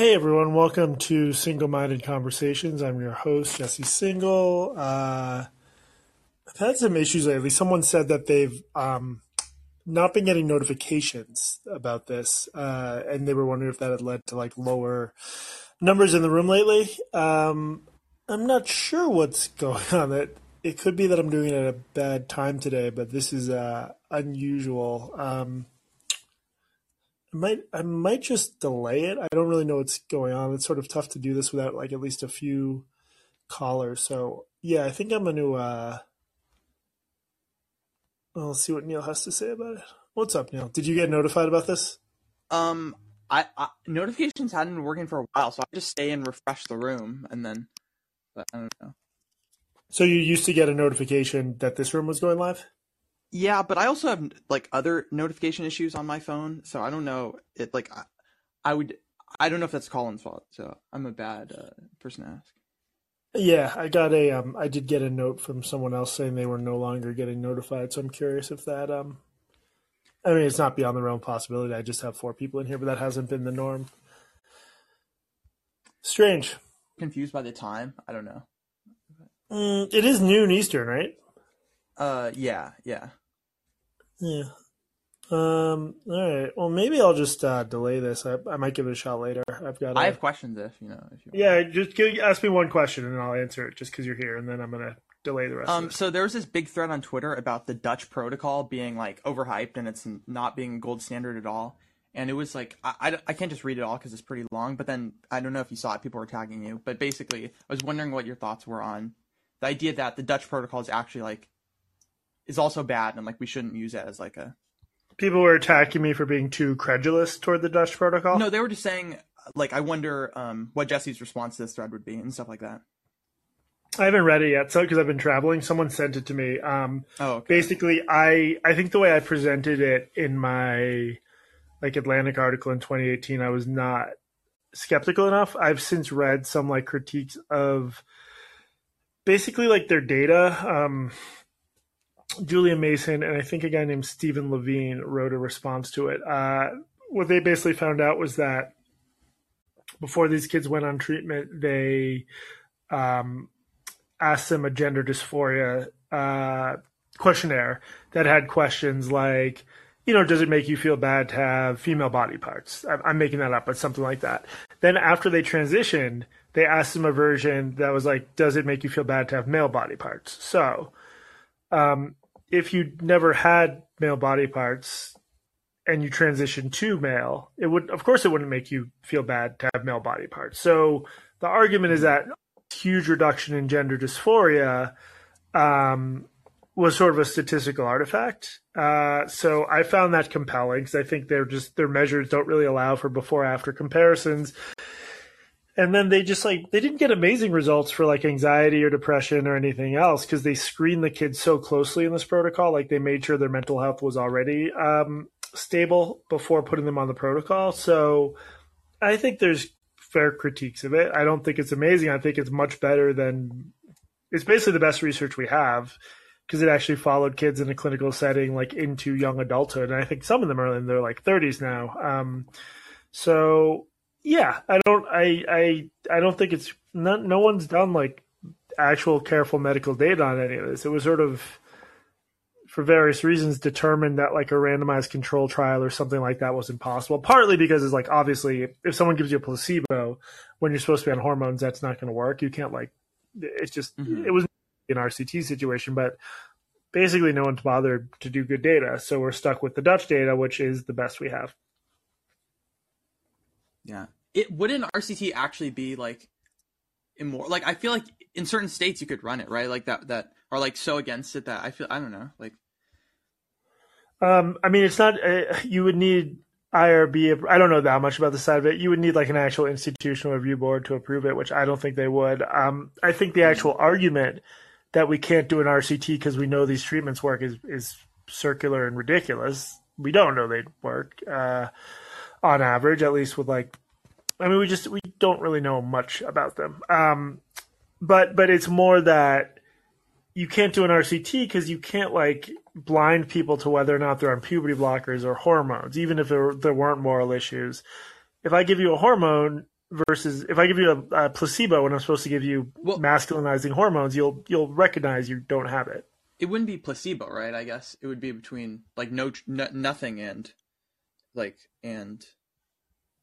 Hey everyone, welcome to Singal Minded Conversations. I'm your host, Jesse Singal. Uh, I've had some issues lately. Someone said that they've um, not been getting notifications about this, uh, and they were wondering if that had led to like lower numbers in the room lately. Um, I'm not sure what's going on. It it could be that I'm doing it at a bad time today, but this is uh, unusual. Um, I might I might just delay it. I don't really know what's going on. It's sort of tough to do this without like at least a few callers. So yeah, I think I'm gonna uh I'll see what Neil has to say about it. What's up, Neil? Did you get notified about this? Um, I, I notifications hadn't been working for a while, so I just stay and refresh the room, and then, but I don't know. So you used to get a notification that this room was going live? Yeah, but I also have like other notification issues on my phone, so I don't know. It like I, I would I don't know if that's Callin's fault. So I'm a bad uh, person to ask. Yeah, I got a um I did get a note from someone else saying they were no longer getting notified, so I'm curious if that um I mean it's not beyond the realm of possibility. I just have four people in here, but that hasn't been the norm. Strange. Confused by the time. I don't know. Mm, it is noon Eastern, right? Uh, yeah, yeah. Yeah. Um. All right. Well, maybe I'll just uh, delay this. I, I might give it a shot later. I've got. I have questions if you know. If you yeah, just give, ask me one question and I'll answer it just because you're here, and then I'm gonna delay the rest. Um. So there was this big thread on Twitter about the Dutch protocol being like overhyped and it's not being gold standard at all. And it was like I, I, I can't just read it all because it's pretty long. But then I don't know if you saw it. People were tagging you. But basically, I was wondering what your thoughts were on the idea that the Dutch protocol is actually like is also bad and like we shouldn't use it as like a people were attacking me for being too credulous toward the Dutch protocol. No, they were just saying like I wonder um, what Jesse's response to this thread would be and stuff like that. I haven't read it yet, so because I've been traveling, someone sent it to me. Um, oh, okay. basically, I I think the way I presented it in my like Atlantic article in 2018, I was not skeptical enough. I've since read some like critiques of basically like their data. Um, Julia Mason and I think a guy named Stephen Levine wrote a response to it. Uh, what they basically found out was that before these kids went on treatment, they um, asked them a gender dysphoria uh, questionnaire that had questions like, you know, does it make you feel bad to have female body parts? I'm making that up, but something like that. Then after they transitioned, they asked them a version that was like, does it make you feel bad to have male body parts? So, um, if you never had male body parts and you transition to male, it would, of course, it wouldn't make you feel bad to have male body parts. So the argument is that huge reduction in gender dysphoria um, was sort of a statistical artifact. Uh, so I found that compelling because I think they're just their measures don't really allow for before after comparisons and then they just like they didn't get amazing results for like anxiety or depression or anything else because they screened the kids so closely in this protocol like they made sure their mental health was already um, stable before putting them on the protocol. So i think there's fair critiques of it. I don't think it's amazing. I think it's much better than it's basically the best research we have because it actually followed kids in a clinical setting like into young adulthood. And i think some of them are in their like 30s now. Um, so yeah, I don't, I, I, I don't think it's not. No one's done like actual careful medical data on any of this. It was sort of, for various reasons, determined that like a randomized control trial or something like that was impossible. Partly because it's like obviously if someone gives you a placebo when you're supposed to be on hormones, that's not going to work. You can't like, it's just mm-hmm. it was an RCT situation, but basically no one's bothered to do good data. So we're stuck with the Dutch data, which is the best we have. Yeah. It wouldn't RCT actually be like more like I feel like in certain states you could run it, right? Like that that are like so against it that I feel I don't know, like um I mean it's not uh, you would need IRB I don't know that much about the side of it. You would need like an actual institutional review board to approve it, which I don't think they would. Um I think the actual mm-hmm. argument that we can't do an RCT because we know these treatments work is is circular and ridiculous. We don't know they'd work. Uh on average, at least with like, I mean, we just we don't really know much about them. Um, but but it's more that you can't do an RCT because you can't like blind people to whether or not they're on puberty blockers or hormones, even if there there weren't moral issues. If I give you a hormone, versus if I give you a, a placebo when I'm supposed to give you Well- masculinizing hormones, you'll you'll recognize you don't have it. It wouldn't be placebo, right? I guess it would be between like no, no nothing and like and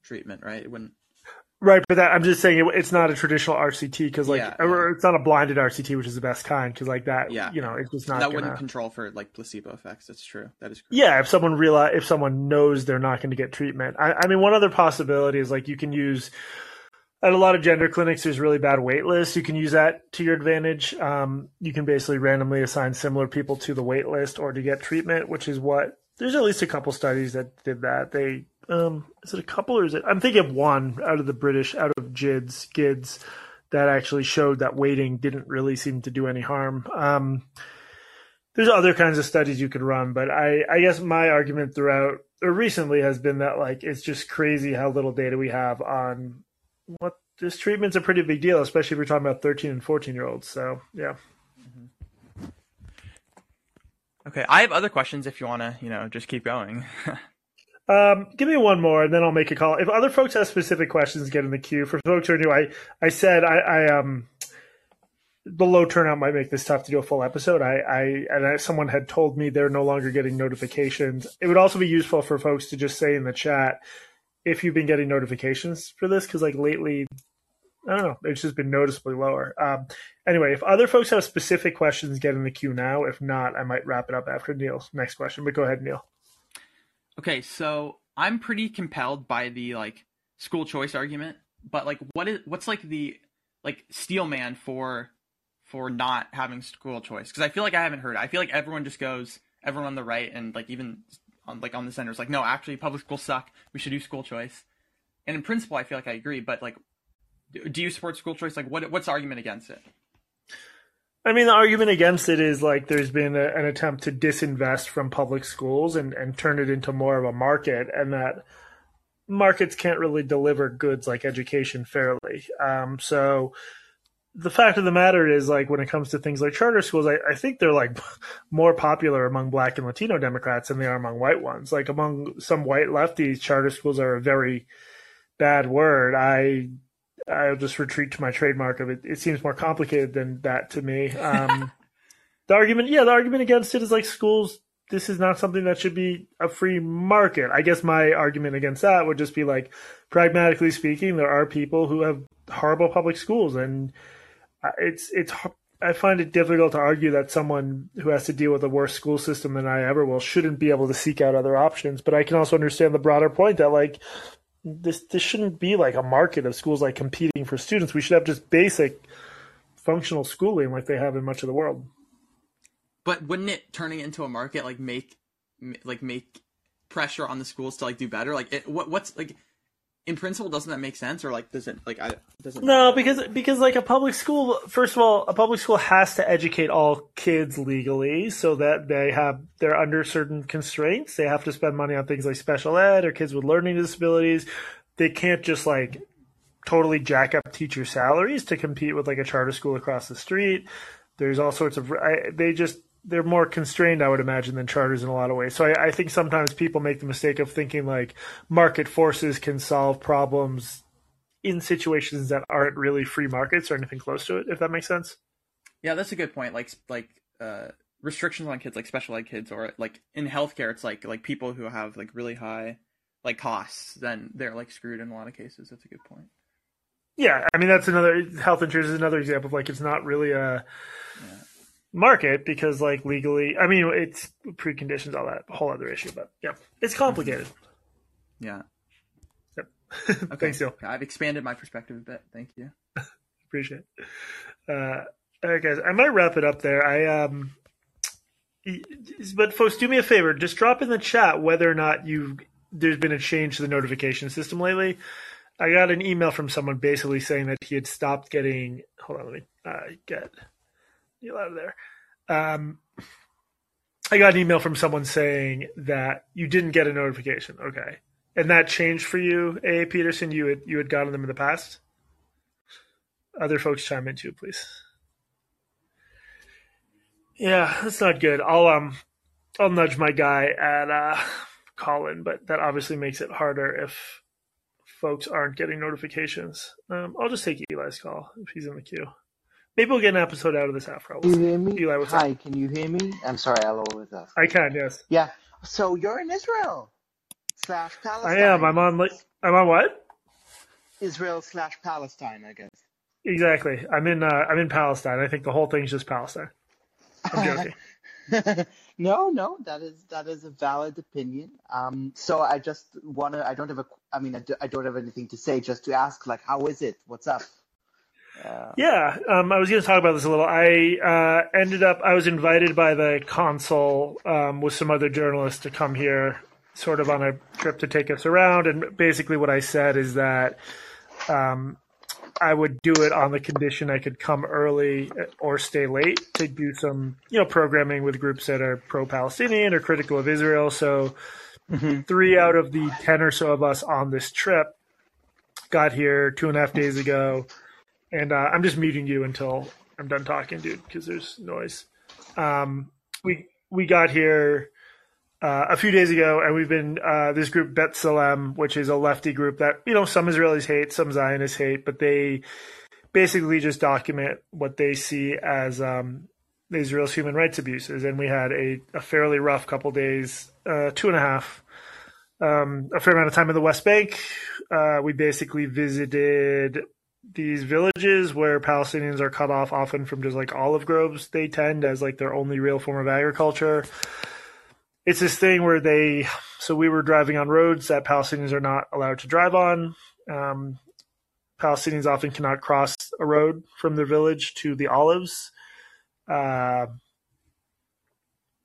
treatment, right? It wouldn't. Right, but that, I'm just saying it, it's not a traditional RCT because like Yeah, or it's not a blinded RCT, which is the best kind because like that, Yeah. you know, it's just not that gonna. wouldn't control for like placebo effects. That's true. That is correct. Yeah, if someone realize if someone knows they're not going to get treatment, I, I mean, one other possibility is like you can use at a lot of gender clinics. There's really bad wait lists. You can use that to your advantage. Um, you can basically randomly assign similar people to the wait list or to get treatment, which is what there's at least a couple studies that did that. They um, is it a couple or is it? I'm thinking of one out of the British, out of GIDS, GIDS, that actually showed that waiting didn't really seem to do any harm. Um, there's other kinds of studies you could run, but I, I guess my argument throughout or recently has been that like it's just crazy how little data we have on what this treatment's a pretty big deal, especially if we're talking about 13 and 14 year olds. So yeah. Okay, I have other questions if you want to, you know, just keep going. Um, give me one more, and then I'll make a call. If other folks have specific questions, get in the queue. For folks who are new, I I said I, I um the low turnout might make this tough to do a full episode. I, I and I, someone had told me they're no longer getting notifications. It would also be useful for folks to just say in the chat if you've been getting notifications for this, because like lately, I don't know, it's just been noticeably lower. Um, anyway, if other folks have specific questions, get in the queue now. If not, I might wrap it up after Neil's next question. But go ahead, Neil. Okay, so I'm pretty compelled by the like school choice argument, but like what is what's like the like steel man for for not having school choice? Because I feel like I haven't heard. It. I feel like everyone just goes everyone on the right and like even on like on the center is like no, actually public schools suck. We should do school choice. And in principle, I feel like I agree, but like, do you support school choice? Like, what what's the argument against it? I mean, the argument against it is like there's been a, an attempt to disinvest from public schools and, and turn it into more of a market, and that markets can't really deliver goods like education fairly. Um, so the fact of the matter is, like, when it comes to things like charter schools, I, I think they're like more popular among black and Latino Democrats than they are among white ones. Like, among some white lefties, charter schools are a very bad word. I I'll just retreat to my trademark of it. It seems more complicated than that to me. Um, the argument, yeah, the argument against it is like schools. This is not something that should be a free market. I guess my argument against that would just be like, pragmatically speaking, there are people who have horrible public schools, and uh, it's it's. I find it difficult to argue that someone who has to deal with a worse school system than I ever will shouldn't be able to seek out other options. But I can also understand the broader point that like this this shouldn't be like a market of schools like competing for students. We should have just basic functional schooling like they have in much of the world. But wouldn't it turning into a market like make like make pressure on the schools to like do better? Like it, what what's like in principle doesn't that make sense or like does it like I doesn't No, because because like a public school, first of all, a public school has to educate all kids legally so that they have they're under certain constraints. They have to spend money on things like special ed or kids with learning disabilities. They can't just like totally jack up teacher salaries to compete with like a charter school across the street. There's all sorts of I, they just they're more constrained, I would imagine, than charters in a lot of ways. So I, I think sometimes people make the mistake of thinking like market forces can solve problems in situations that aren't really free markets or anything close to it. If that makes sense. Yeah, that's a good point. Like like uh restrictions on kids like special ed kids or like in healthcare it's like like people who have like really high like costs then they're like screwed in a lot of cases. That's a good point. Yeah, I mean that's another health insurance is another example of like it's not really a Yeah. Market because like legally, I mean it's preconditions, all that whole other issue. But yeah, it's complicated. Yeah. Okay. Okay. Thanks, Neil. I've expanded my perspective a bit. Thank you. Appreciate it. Uh, all right, guys, I might wrap it up there. I um, but folks, do me a favor, just drop in the chat whether or not you there's been a change to the notification system lately. I got an email from someone basically saying that he had stopped getting. Hold on, let me uh, get you out of there. Um, I got an email from someone saying that you didn't get a notification. Okay, and that changed for you, A. Peterson. You had you had gotten them in the past. Other folks chime in too, please. Yeah, that's not good. I'll um, I'll nudge my guy at uh, Callin, but that obviously makes it harder if folks aren't getting notifications. Um, I'll just take Eli's call if he's in the queue. Maybe we'll get an episode out of this after. Can you hear me? Eli, Hi, up? can you hear me? I'm sorry, I'll always ask. I can, yes. Yeah. So you're in Israel slash Palestine. I am. I'm on. Like, I'm on what? Israel slash Palestine, I guess. Exactly. I'm in. Uh, I'm in Palestine. I think the whole thing's just Palestine. I'm joking. no, no, that is that is a valid opinion. Um, so I just wanna. I don't have a. I mean, I, do, I don't have anything to say. Just to ask, like, how is it? What's up? Uh, Yeah, um, I was going to talk about this a little. I uh, ended up, I was invited by the consul um, with some other journalists to come here, sort of on a trip to take us around. And basically, what I said is that um, I would do it on the condition I could come early or stay late to do some, you know, programming with groups that are pro-Palestinian or critical of Israel. So, three out of the ten or so of us on this trip got here two and a half days ago and uh, I'm just muting you until I'm done talking, dude, because there's noise. Um, we we got here uh, a few days ago, and we've been uh, this group B'Tselem, which is a lefty group that you know some Israelis hate, some Zionists hate, but they basically just document what they see as um, Israel's human rights abuses. And we had a, a fairly rough couple days, uh, two and a half. Um, a fair amount of time in the West Bank. Uh, we basically visited these villages where Palestinians are cut off often from just like olive groves they tend as like their only real form of agriculture. It's this thing where they so we were driving on roads that Palestinians are not allowed to drive on. Um, Palestinians often cannot cross a road from their village to the olives. Uh,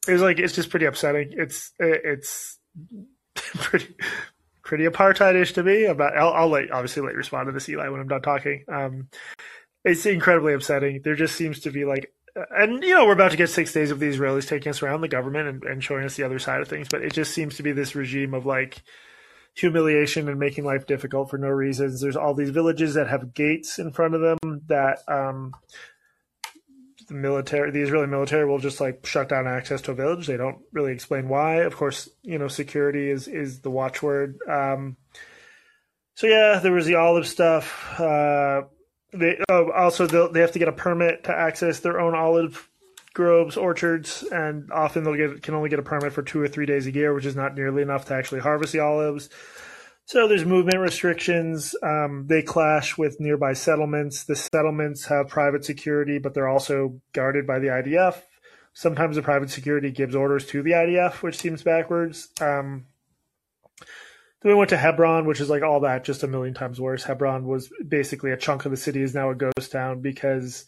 it was like it's just pretty upsetting. It's it's pretty pretty apartheid-ish to me. About I'll, I'll let obviously let you respond to this, Eli, when I'm done talking. Um, it's incredibly upsetting. There just seems to be like, and you know, we're about to get six days of the Israelis taking us around the government and, and showing us the other side of things, but it just seems to be this regime of like humiliation and making life difficult for no reasons. There's all these villages that have gates in front of them that um, the military, the Israeli military, will just like shut down access to a village. They don't really explain why. Of course, you know, security is is the watchword. Um, so yeah, there was the olive stuff. Uh, they oh, also they have to get a permit to access their own olive groves, orchards, and often they'll get can only get a permit for two or three days a year, which is not nearly enough to actually harvest the olives. So there's movement restrictions. Um, they clash with nearby settlements. The settlements have private security, but they're also guarded by the IDF. Sometimes the private security gives orders to the IDF, which seems backwards. Um, then we went to Hebron, which is like all that, just a million times worse. Hebron was basically a chunk of the city is now a ghost town because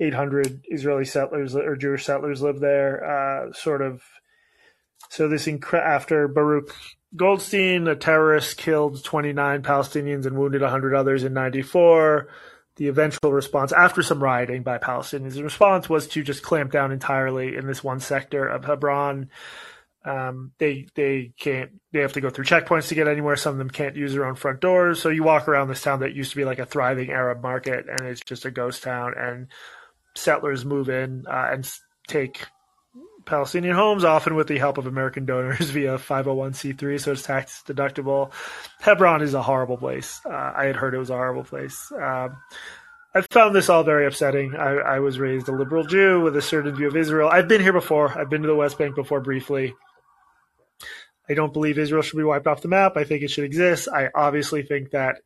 800 Israeli settlers or Jewish settlers live there. Uh, sort of. So this incre- after Baruch Goldstein, a terrorist, killed 29 Palestinians and wounded 100 others in 94. The eventual response, after some rioting by Palestinians, the response was to just clamp down entirely in this one sector of Hebron. Um, they they can't they have to go through checkpoints to get anywhere. Some of them can't use their own front doors. So you walk around this town that used to be like a thriving Arab market, and it's just a ghost town. And settlers move in uh, and take Palestinian homes, often with the help of American donors via 501c3, so it's tax deductible. Hebron is a horrible place. Uh, I had heard it was a horrible place. Um, I found this all very upsetting. I, I, was raised a liberal Jew with a certain view of Israel. I've been here before. I've been to the West Bank before briefly. I don't believe Israel should be wiped off the map. I think it should exist. I obviously think that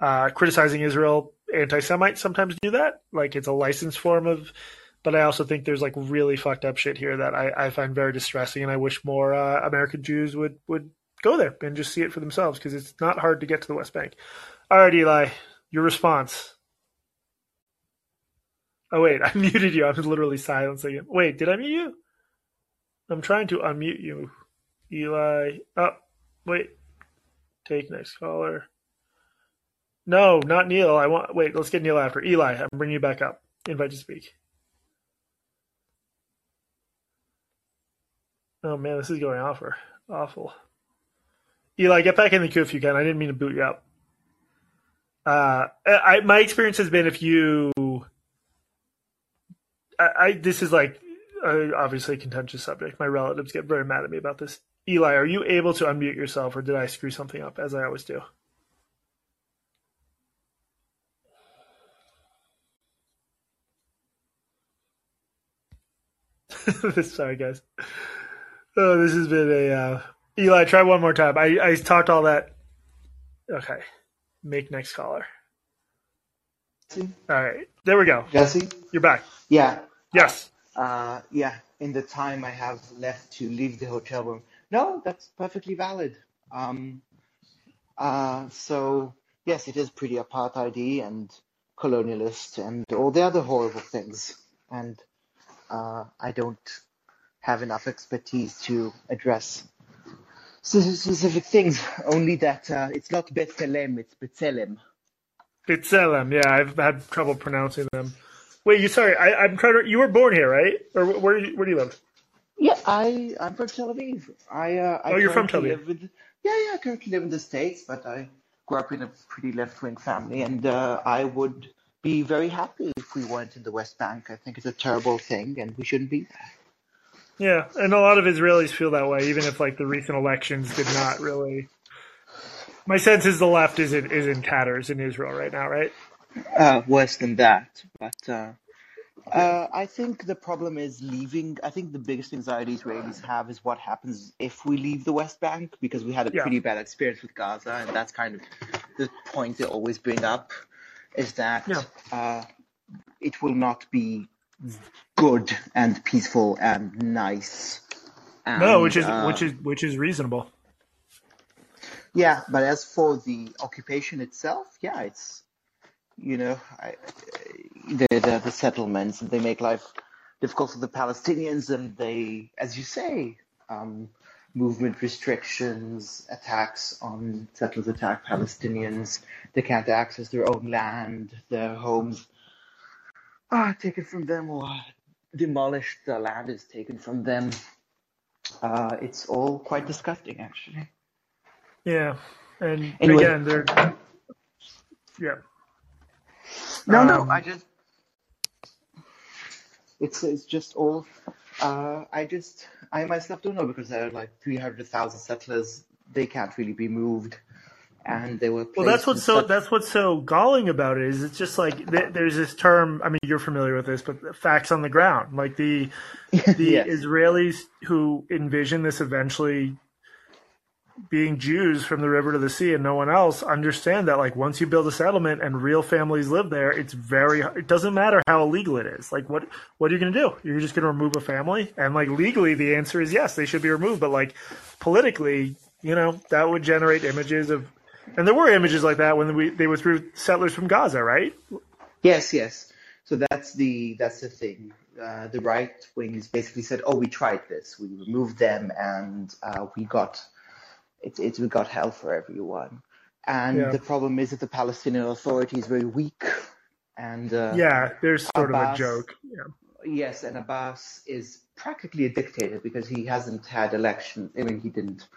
uh, criticizing Israel, anti-Semites sometimes do that. Like it's a licensed form of but I also think there's like really fucked up shit here that I, I find very distressing, and I wish more uh, American Jews would would go there and just see it for themselves because it's not hard to get to the West Bank. All right, Eli, your response. Oh wait, I muted you. I was literally silencing you. Wait, did I mute you? I'm trying to unmute you, Eli. Oh, wait. Take next caller. No, not Neil. I want. Wait, let's get Neil after Eli. I'm bringing you back up. Invite to speak. Oh man, this is going awful. Awful. Eli, get back in the queue if you can. I didn't mean to boot you up. Uh, I, my experience has been if you, I, I this is like uh, obviously contentious subject. My relatives get very mad at me about this. Eli, are you able to unmute yourself, or did I screw something up as I always do? Sorry, guys. Oh, this has been a uh, Eli. Try one more time. I I talked all that. Okay, make next caller. All right, there we go. Jesse? You're back. Yeah. Yes. Uh, yeah. In the time I have left to leave the hotel room. No, that's perfectly valid. Um, uh, so yes, it is pretty apartheidy and colonialist and all the other horrible things. And uh, I don't have enough expertise to address specific things. Only that uh, it's not Bethlehem, it's B'Tselem. B'Tselem. Yeah, I've had trouble pronouncing them. Wait, you sorry? I, I'm trying to. You were born here, right? Or where? Where do you live? Yeah, I I'm from Tel Aviv. I uh, I Oh, you're from Tel Aviv. in- yeah, yeah. I currently live in the states, but I grew up in a pretty left-wing family, and uh, I would be very happy if we weren't in the West Bank. I think it's a terrible thing, and we shouldn't be. Yeah, and a lot of Israelis feel that way, even if like the recent elections did not really. My sense is the left is in is in tatters in Israel right now, right? Uh, worse than that, but uh, uh, I think the problem is leaving. I think the biggest anxiety Israelis have is what happens if we leave the West Bank, because we had a Yeah. pretty bad experience with Gaza, and that's kind of the point they always bring up, is that Yeah. uh, it will not be good and peaceful and nice. And, No, which is uh, which is which is reasonable. Yeah, but as for the occupation itself, yeah, it's you know, I, the, the the settlements they make life difficult for the Palestinians, and they, as you say, um, movement restrictions, attacks on settlers attack Palestinians. They can't access their own land, their homes are taken from them or demolished. The land is taken from them. Uh, it's all quite disgusting, actually. Yeah, and Anyway. again, they're yeah. No, no, Um, I just it's it's just all. Uh, I just I myself don't know because there are like three hundred thousand settlers. They can't really be moved, and they were. Well, that's what's so that's what's so galling about it is it's just like th- there's this term. I mean, you're familiar with this, but facts on the ground, like the the Yes. Israelis who envision this eventually being Jews from the river to the sea and no one else understand that like once you build a settlement and real families live there, it's very it doesn't matter how illegal it is. Like what what are you going to do? You're just going to remove a family? And like legally the answer is yes, they should be removed, but like politically, you know, that would generate images of and there were images like that when we they withdrew settlers from Gaza, right? Yes, yes. So that's the that's the thing. Uh, the right wing wings basically said, "Oh, we tried this. We removed them, and uh, we got it, it. We got hell for everyone." And Yeah. the problem is that the Palestinian Authority is very weak, and uh, Yeah, there's sort of a joke. Yeah. Yes, and Abbas is practically a dictator because he hasn't had elections. I mean, he didn't.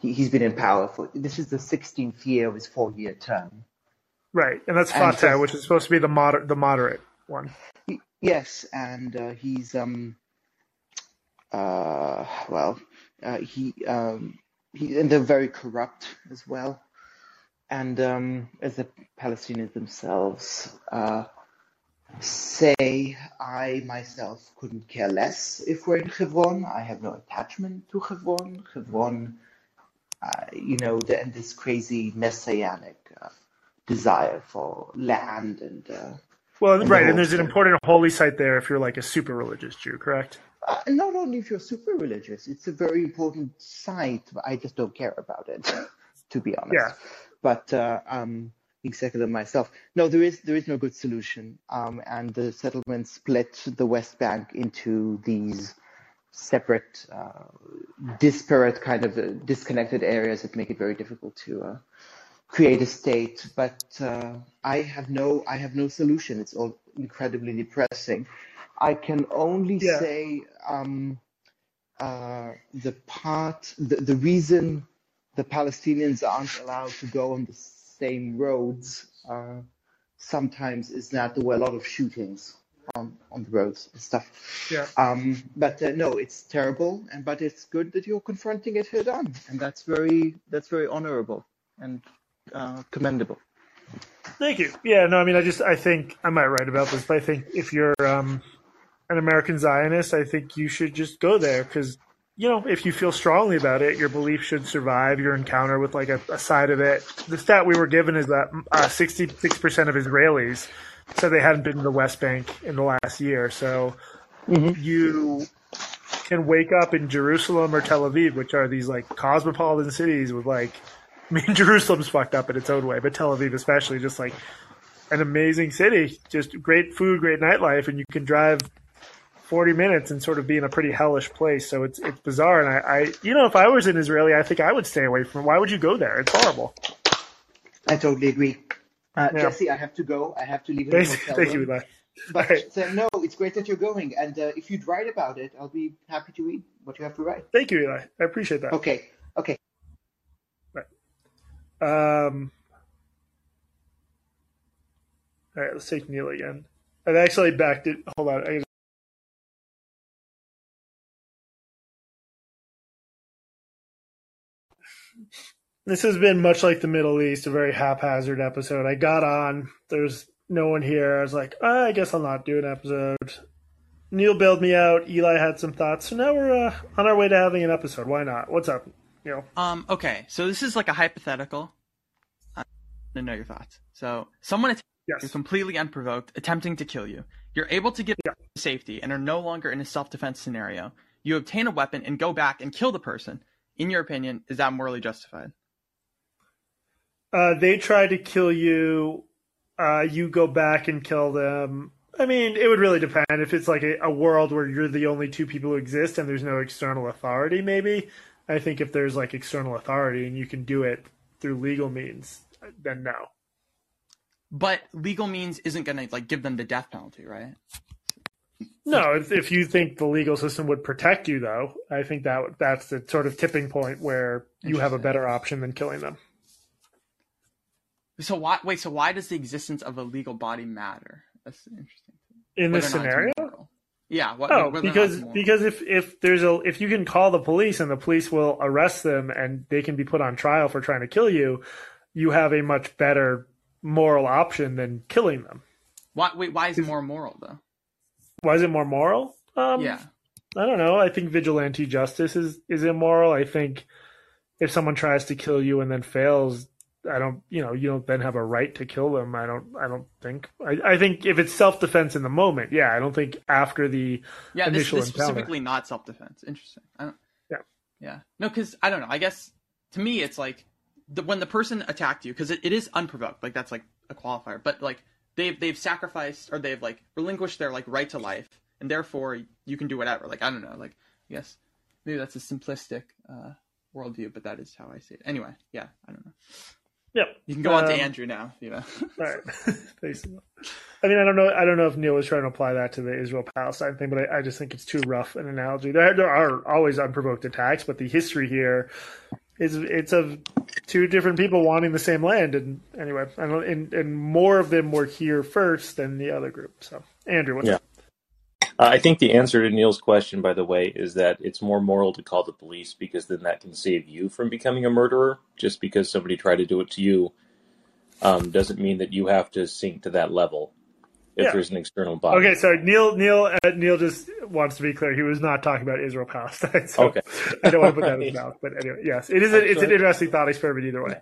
He, he's been in power for this is the 16th year of his four-year term. Right. And that's And Fatah, which is supposed to be the moder- the moderate one. Y- Yes, and uh, he's um uh well uh, he um he and they're very corrupt as well, and um as the Palestinians themselves uh say, I myself couldn't care less if we're in Hebron. I have no attachment to Hebron. Hebron, uh, you know, the, and this crazy messianic uh, desire for land and. Uh, Well, And right, and there's an important holy site there if you're like a super religious Jew, correct? Uh, not only if you're super religious, it's a very important site. But I just don't care about it, to be honest. Yeah. But uh, um, being secular myself, no, there is there is no good solution. Um, and the settlement split the West Bank into these separate, uh, disparate kind of uh, disconnected areas that make it very difficult to uh, create a state. But uh, I have no I have no solution. It's all incredibly depressing. I can only Yeah. say um, uh, the part, the, the reason the Palestinians aren't allowed to go on the same roads uh, sometimes is that there were a lot of shootings on, on the roads and stuff. Yeah. Um, but uh, no, it's terrible, and but it's good that you're confronting it head on, and that's very that's very honorable and uh, commendable. Thank you. Yeah, no, I mean, I just, I think I might write about this, but I think if you're, um, an American Zionist, I think you should just go there because you know if you feel strongly about it, your belief should survive your encounter with like a, a side of it. The stat we were given is that sixty six percent of Israelis said they hadn't been to the West Bank in the last year. So mm-hmm. you can wake up in Jerusalem or Tel Aviv, which are these like cosmopolitan cities with like, I mean, Jerusalem's fucked up in its own way, but Tel Aviv especially, just like an amazing city, just great food, great nightlife, and you can drive 40 minutes and sort of be in a pretty hellish place. So it's it's bizarre. And I, I you know, if I was an Israeli, I think I would stay away from. It. Why would you go there? It's horrible. I totally agree. Uh, yeah. Jesse, I have to go. I have to leave. Thank, thank you, Eli. But right. no, it's great that you're going. And uh, if you'd write about it, I'll be happy to read what you have to write. Thank you, Eli. I appreciate that. Okay. Okay. Right. Um. All right. Let's take Neil again. I've actually backed it. Hold on. I this has been much like the Middle East, a very haphazard episode. I got on. There's no one here. I was like, oh, I guess I'll not do an episode. Neil bailed me out. Eli had some thoughts. So now we're uh, on our way to having an episode. Why not? What's up, Neil? Um. Okay. So this is like a hypothetical. I want to know your thoughts. So someone attacks yes. completely unprovoked, attempting to kill you. You're able to get yeah. safety and are no longer in a self-defense scenario. You obtain a weapon and go back and kill the person. In your opinion, is that morally justified? Uh, they try to kill you uh, you go back and kill them. I mean, it would really depend if it's like a, a, world where you're the only two people who exist and there's no external authority. Maybe I think if there's like external authority and you can do it through legal means, then no. But legal means isn't going to like give them the death penalty, right? No, if, if you think the legal system would protect you, though, I think that that's the sort of tipping point where you have a better option than killing them. So why wait? So why does the existence of a legal body matter? That's interesting. In this scenario, yeah. What, oh, because because if if there's a if you can call the police and the police will arrest them and they can be put on trial for trying to kill you, you have a much better moral option than killing them. Why wait? Why is it more moral though? Why is it more moral? Um, yeah. I don't know. I think vigilante justice is is immoral. I think if someone tries to kill you and then fails, I don't, you know, you don't then have a right to kill them. I don't, I don't think. I, I think if it's self defense in the moment, yeah, I don't think after the yeah, initial this, this specifically not self defense. Interesting. I don't. Yeah. Yeah. No, because I don't know. I guess to me, it's like the, when the person attacked you, because it, it is unprovoked. Like that's like a qualifier, but like they've they've sacrificed or they've like relinquished their like right to life, and therefore you can do whatever. Like I don't know. Like yes, maybe that's a simplistic uh, worldview, but that is how I see it. Anyway, yeah, I don't know. Yep. You can go um, on to um, Andrew now. You know. all right. I mean, I don't know. I don't know if Neil was trying to apply that to the Israel Palestine thing, but I, I, just think it's too rough an analogy. There, there are always unprovoked attacks, but the history here is it's of two different people wanting the same land, and anyway, and, and more of them were here first than the other group. So, Andrew, what's yeah. Up? Uh, I think the answer to Neil's question, by the way, is that it's more moral to call the police because then that can save you from becoming a murderer. Just because somebody tried to do it to you um, doesn't mean that you have to sink to that level if yeah. there's an external body. Okay, so Neil, Neil, uh, Neil just wants to be clear. He was not talking about Israel Palestine. So okay, I don't want to put that in his mouth, but anyway, yes, it is. A, it's an interesting thought experiment either way.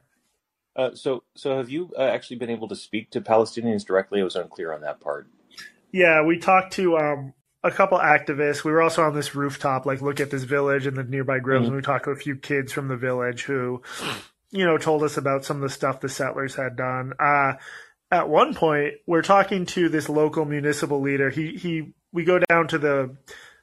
Uh, so, so have you uh, actually been able to speak to Palestinians directly? I was unclear on that part. Yeah, we talked to um, a couple activists. We were also on this rooftop, like look at this village and the nearby groves, mm-hmm. and we talked to a few kids from the village who, you know, told us about some of the stuff the settlers had done. Uh, at one point, we're talking to this local municipal leader. He he, we go down to the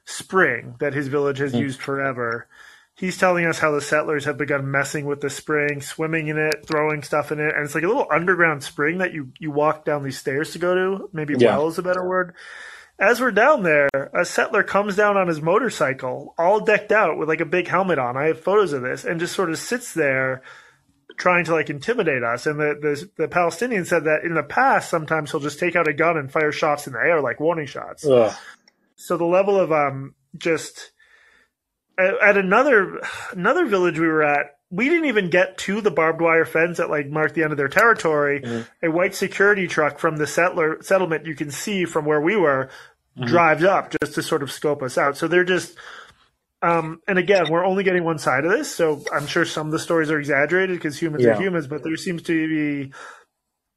spring that his village has mm-hmm. used forever. He's telling us how the settlers have begun messing with the spring, swimming in it, throwing stuff in it, and it's like a little underground spring that you you walk down these stairs to go to. Maybe yeah. well is a better word as we're down there, a settler comes down on his motorcycle, all decked out with like a big helmet on. I have photos of this, and just sort of sits there trying to like intimidate us. And the, the, the Palestinian said that in the past, sometimes he'll just take out a gun and fire shots in the air, like warning shots. Ugh. So the level of um just at, at another another village we were at, we didn't even get to the barbed wire fence that like marked the end of their territory. Mm-hmm. A white security truck from the settler settlement you can see from where we were mm-hmm. drives up just to sort of scope us out. So they're just, um, and again, we're only getting one side of this, so I'm sure some of the stories are exaggerated because humans yeah. are humans, but there seems to be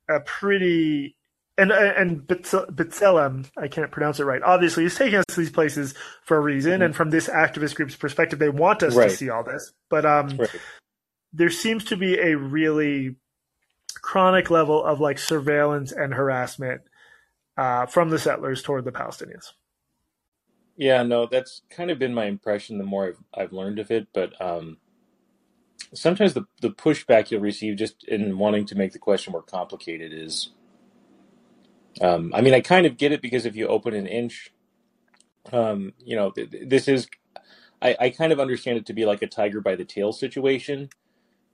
a pretty and and B'Tselem, I can't pronounce it right. Obviously, he's taking us to these places for a reason, mm-hmm. and from this activist group's perspective, they want us right. to see all this. But um, right. There seems to be a really chronic level of like surveillance and harassment uh, from the settlers toward the Palestinians. Yeah, no, that's kind of been my impression the more I've, I've learned of it. But um, sometimes the, the pushback you'll receive just in wanting to make the question more complicated is um, I mean, I kind of get it because if you open an inch, um, you know, th- this is, I, I kind of understand it to be like a tiger by the tail situation,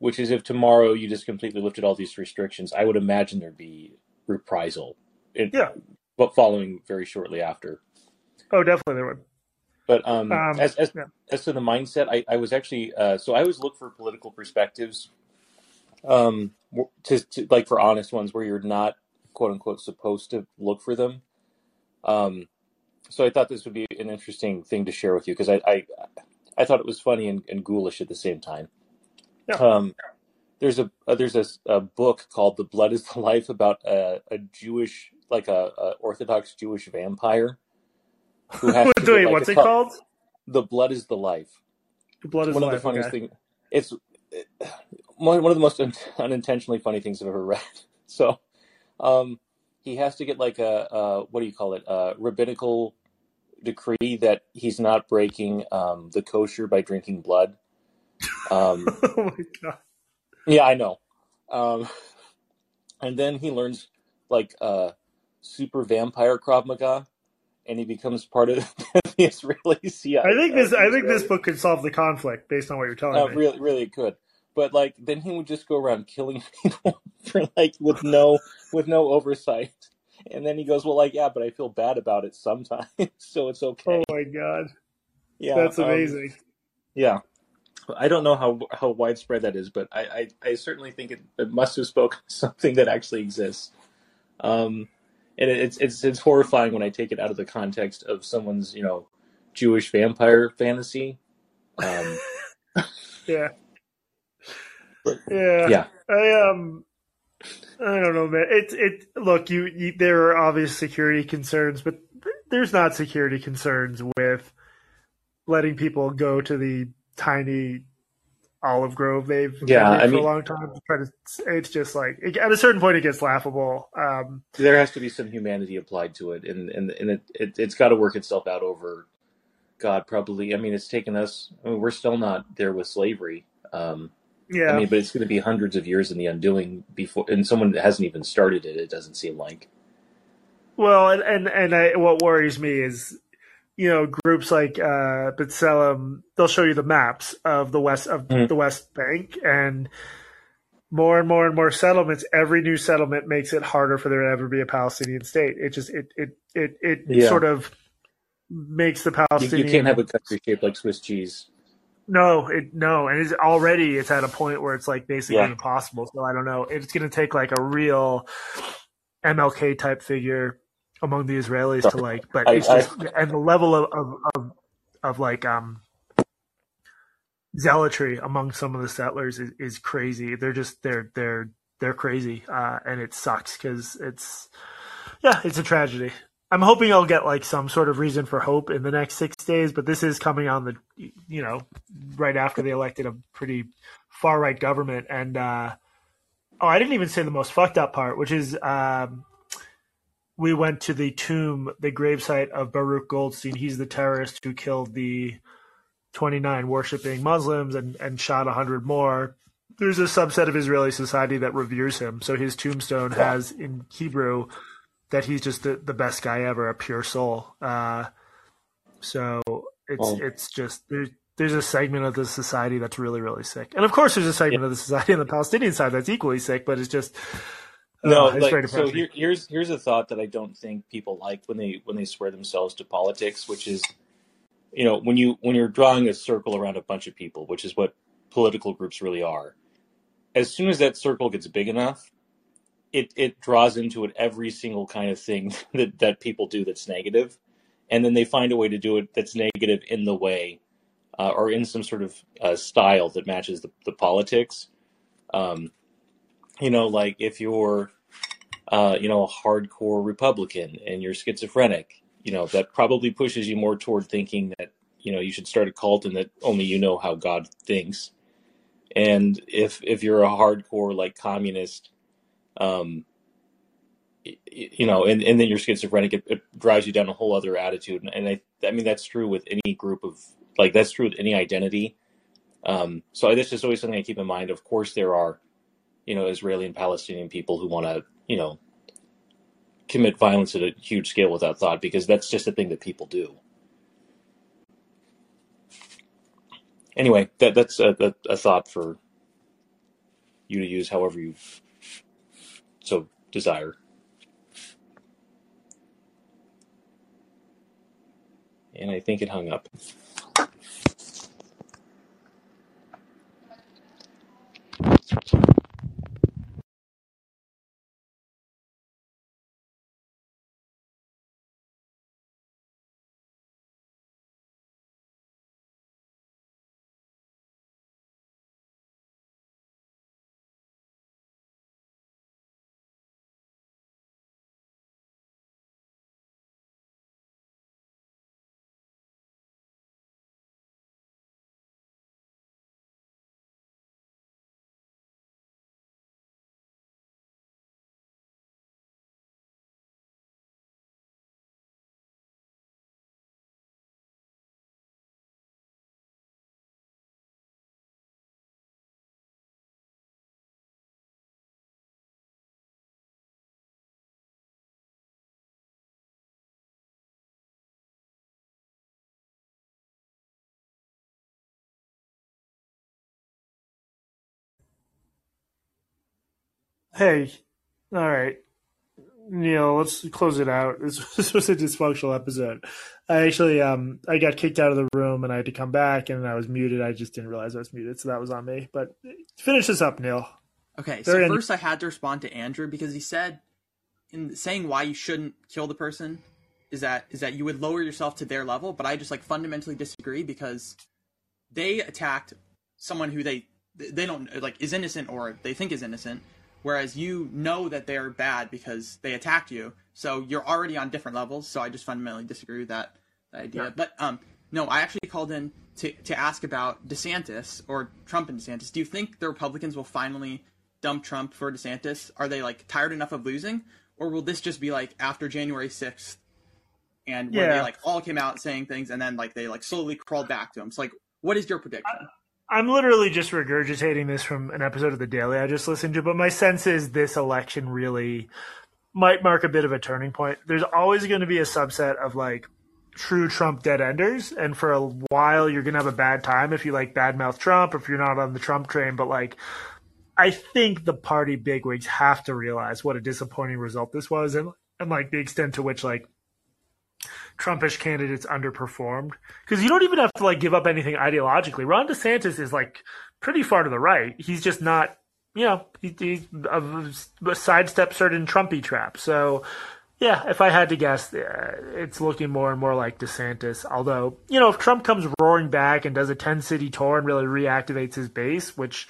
which is if tomorrow you just completely lifted all these restrictions, I would imagine there'd be reprisal. In, yeah. But following very shortly after. Oh, definitely there would. But um, um as as, yeah. as to the mindset, I, I was actually uh, so I always look for political perspectives, um, to, to like for honest ones where you're not quote unquote supposed to look for them. Um, so I thought this would be an interesting thing to share with you because I, I, I thought it was funny and, and ghoulish at the same time. Yeah. Um, there's a uh, there's a, a, book called "The Blood Is the Life" about a, a Jewish, like a, a, Orthodox Jewish vampire who has to Wait, like what's it called? The Blood Is the Life. The Blood Is one the of the funniest okay. things. It's one, one of the most un, unintentionally funny things I've ever read. So um, he has to get like a, what do you call it, a rabbinical decree that he's not breaking um, the kosher by drinking blood. Um, oh my god! Yeah, I know. Um, and then he learns like uh, super vampire Krav Maga, and he becomes part of the Israeli CIA. I think this. I think this book could solve the conflict based on what you're telling uh, me. Really, really, it could but like then he would just go around killing people for like with no with no oversight and then he goes well like yeah but i feel bad about it sometimes so it's okay oh my god yeah that's um, amazing um, yeah i don't know how how widespread that is but i i, I certainly think it, it must have spoken something that actually exists um and it, it's it's it's horrifying when i take it out of the context of someone's you know jewish vampire fantasy um yeah yeah. Yeah. I um I don't know, man. It it look, you, you there are obvious security concerns, but there's not security concerns with letting people go to the tiny olive grove they've yeah, I for mean, a long time. Try to, it's just like at a certain point it gets laughable. Um, there has to be some humanity applied to it, and and and it, it it's got to work itself out over. God, probably. I mean, it's taken us. I mean, we're still not there with slavery. Um, yeah. I mean, but it's going to be hundreds of years in the undoing before, and someone that hasn't even started it. It doesn't seem like. Well, and and, and I, what worries me is, you know, groups like uh, B'Tselem, they'll show you the maps of the west of mm. the West Bank, and more and more and more settlements. Every new settlement makes it harder for there to ever be a Palestinian state. It just it it it it yeah. sort of makes the Palestinian. You, you can't have a country shaped like Swiss cheese. No, it no, and it's already it's at a point where it's like basically yeah. impossible. So I don't know. It's going to take like a real MLK type figure among the Israelis to like, but it's just I, and the level of, of of, of like um zealotry among some of the settlers is, is crazy. They're just they're they're they're crazy, uh, and it sucks because it's yeah, it's a tragedy. I'm hoping I'll get like some sort of reason for hope in the next six days, but this is coming on the, you know, right after they elected a pretty far right government. And, uh, oh, I didn't even say the most fucked up part, which is, um, we went to the tomb, the gravesite of Baruch Goldstein. He's the terrorist who killed the 29 worshiping Muslims and, and shot 100 more. There's a subset of Israeli society that reveres him. So his tombstone has in Hebrew, that he's just the, the best guy ever, a pure soul. Uh, so it's oh. it's just there's there's a segment of the society that's really really sick, and of course there's a segment yeah. of the society on the Palestinian side that's equally sick, but it's just uh, no. Like, so here, here's here's a thought that I don't think people like when they when they swear themselves to politics, which is you know when you when you're drawing a circle around a bunch of people, which is what political groups really are. As soon as that circle gets big enough, it it draws into it every single kind of thing that that people do that's negative, and then they find a way to do it that's negative in the way uh, or in some sort of uh, style that matches the, the politics. Um, you know, like if you're, uh, you know, a hardcore Republican and you're schizophrenic, you know, that probably pushes you more toward thinking that, you know, you should start a cult and that only you know how God thinks. And if if you're a hardcore like communist, um, you know, and, and then you're schizophrenic, it, it drives you down a whole other attitude. And I, I mean, that's true with any group of, like, that's true with any identity. Um, so that's just always something I keep in mind. Of course, there are, you know, Israeli and Palestinian people who want to, you know, commit violence at a huge scale without thought because that's just a thing that people do. Anyway, that that's a, a, a thought for you to use however you so desire. and I think it hung up. Hey, all right, Neil. Let's close it out. This, this was a dysfunctional episode. I actually, um, I got kicked out of the room and I had to come back, and I was muted. I just didn't realize I was muted, so that was on me. But finish this up, Neil. Okay, so first I had to respond to Andrew because he said, in saying why you shouldn't kill the person, is that is that you would lower yourself to their level. But I just like fundamentally disagree because they attacked someone who they they don't like is innocent or they think is innocent, whereas you know that they're bad because they attacked you. So you're already on different levels. So I just fundamentally disagree with that, that idea. Yeah. But um, no, I actually called in to to ask about DeSantis or Trump and DeSantis. Do you think the Republicans will finally dump Trump for DeSantis? Are they like tired enough of losing, or will this just be like after January sixth, and where they like all came out saying things and then like they like slowly crawled back to him? So like, what is your prediction? I'm literally just regurgitating this from an episode of The Daily I just listened to, but my sense is this election really might mark a bit of a turning point. There's always going to be a subset of like true Trump dead enders, and for a while you're going to have a bad time if you like badmouth Trump, if you're not on the Trump train. But like, I think the party bigwigs have to realize what a disappointing result this was, and and like the extent to which like Trumpish candidates underperformed because you don't even have to like give up anything ideologically. Ron DeSantis is like pretty far to the right. He's just not, you know, he, he's a, a sidestep certain Trumpy trap. So, yeah, if I had to guess, uh, it's looking more and more like DeSantis. Although, you know, if Trump comes roaring back and does a 10 city tour and really reactivates his base, which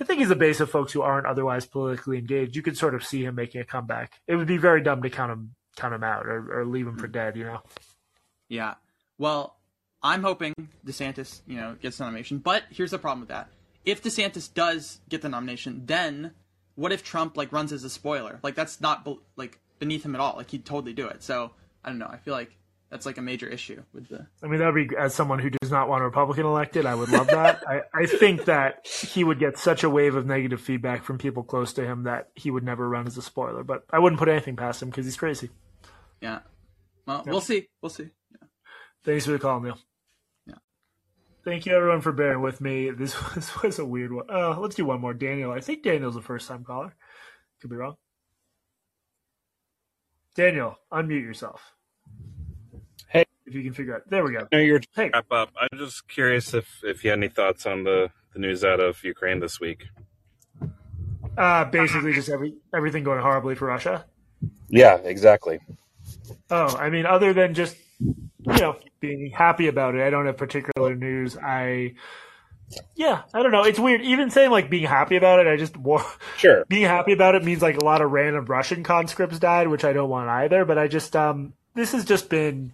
I think is a base of folks who aren't otherwise politically engaged, you could sort of see him making a comeback. It would be very dumb to count him count him out or, or leave him for mm. dead, you know. Yeah. Well, I'm hoping DeSantis, you know, gets the nomination. But here's the problem with that: if DeSantis does get the nomination, then what if Trump like runs as a spoiler? Like that's not like beneath him at all. Like he'd totally do it. So I don't know. I feel like that's like a major issue with the. I mean, that would be as someone who does not want a Republican elected, I would love that. I, I think that he would get such a wave of negative feedback from people close to him that he would never run as a spoiler. But I wouldn't put anything past him because he's crazy. Yeah. Well, we'll see. We'll see. Yeah. Thanks for the call, Neil. Yeah. Thank you, everyone, for bearing with me. This was, was a weird one. Uh, let's do one more. Daniel. I think Daniel's a first time caller. Could be wrong. Daniel, unmute yourself. Hey. If you can figure out. There we go. No, you're Hey. wrap up. I'm just curious if if you had any thoughts on the the news out of Ukraine this week. Uh, basically, just every everything going horribly for Russia. Yeah, exactly. Oh, I mean, other than just you know, being happy about it. I don't have particular news. I, yeah, I don't know. It's weird. Even saying like being happy about it, I just sure being happy about it means like a lot of random Russian conscripts died, which I don't want either. But I just um, this has just been,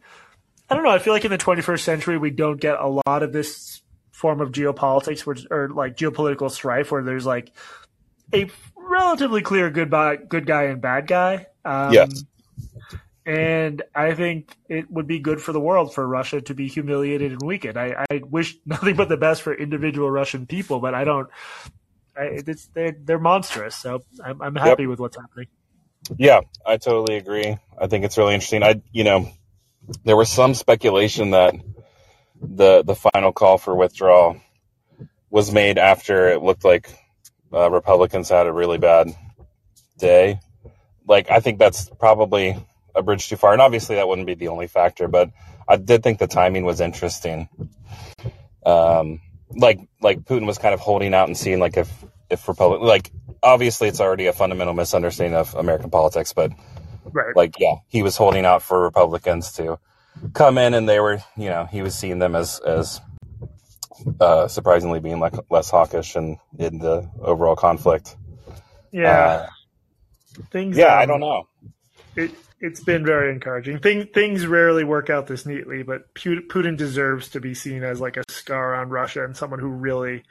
I don't know. I feel like in the 21st century we don't get a lot of this form of geopolitics, which or like geopolitical strife, where there's like a relatively clear good guy, good guy and bad guy. Um, yes and I think it would be good for the world for Russia to be humiliated and weakened. I, I wish nothing but the best for individual Russian people, but I don't. I, it's, they're, they're monstrous, so I'm, I'm happy yep. with what's happening. Yeah, I totally agree. I think it's really interesting. I, you know, there was some speculation that the the final call for withdrawal was made after it looked like uh, Republicans had a really bad day. Like, I think that's probably a bridge too far. And obviously, that wouldn't be the only factor, but I did think the timing was interesting. Um, like like Putin was kind of holding out and seeing like if if Republic like obviously it's already a fundamental misunderstanding of American politics, but right. like yeah, he was holding out for Republicans to come in, and they were you know he was seeing them as as uh, surprisingly being like less hawkish and in the overall conflict. Yeah. Uh, Things. Yeah, um, I don't know. It it's been very encouraging. Thing, things rarely work out this neatly, but Putin deserves to be seen as like a scar on Russia and someone who really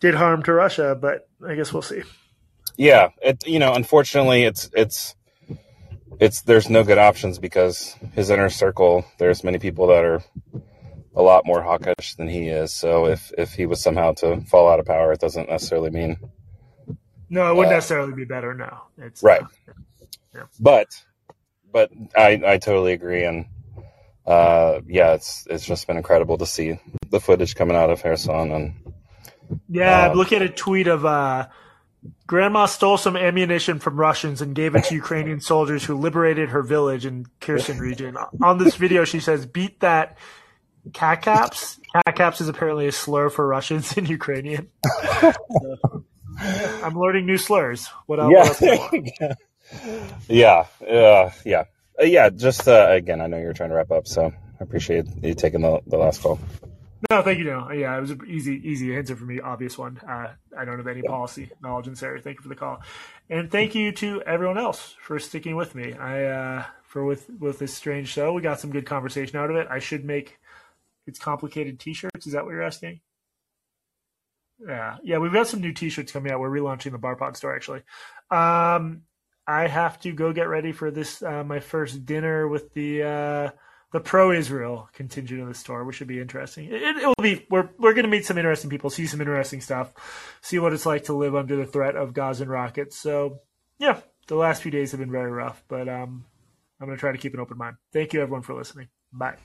did harm to Russia. But I guess we'll see. Yeah, it you know, unfortunately, it's it's it's there's no good options because his inner circle. There's many people that are a lot more hawkish than he is. So if if he was somehow to fall out of power, it doesn't necessarily mean. No, it wouldn't uh, necessarily be better. No, it's right. Uh, yeah. But but I, I totally agree. And uh, yeah, it's it's just been incredible to see the footage coming out of Kherson. And yeah, uh, look at a tweet of uh, Grandma stole some ammunition from Russians and gave it to Ukrainian soldiers who liberated her village in Kherson region. On this video, she says, "Beat that." Kakaps. Kakaps is apparently a slur for Russians in Ukrainian. so, I'm learning new slurs. What else? Yeah. yeah, uh, yeah, uh, yeah. Just uh, again, I know you're trying to wrap up, so I appreciate you taking the, the last call. No, thank you. No, yeah, it was an easy, easy answer for me. Obvious one. Uh, I don't have any policy knowledge in this area. Thank you for the call, and thank you to everyone else for sticking with me. I uh, for with with this strange show, we got some good conversation out of it. I should make it's complicated T-shirts. Is that what you're asking? Yeah, yeah, we've got some new T-shirts coming out. We're relaunching the BarPod store actually. Um, I have to go get ready for this uh, my first dinner with the uh, the pro Israel contingent of the store, which should be interesting. It, it will be we're we're going to meet some interesting people, see some interesting stuff, see what it's like to live under the threat of Gazan rockets. So yeah, the last few days have been very rough, but um, I'm going to try to keep an open mind. Thank you everyone for listening. Bye.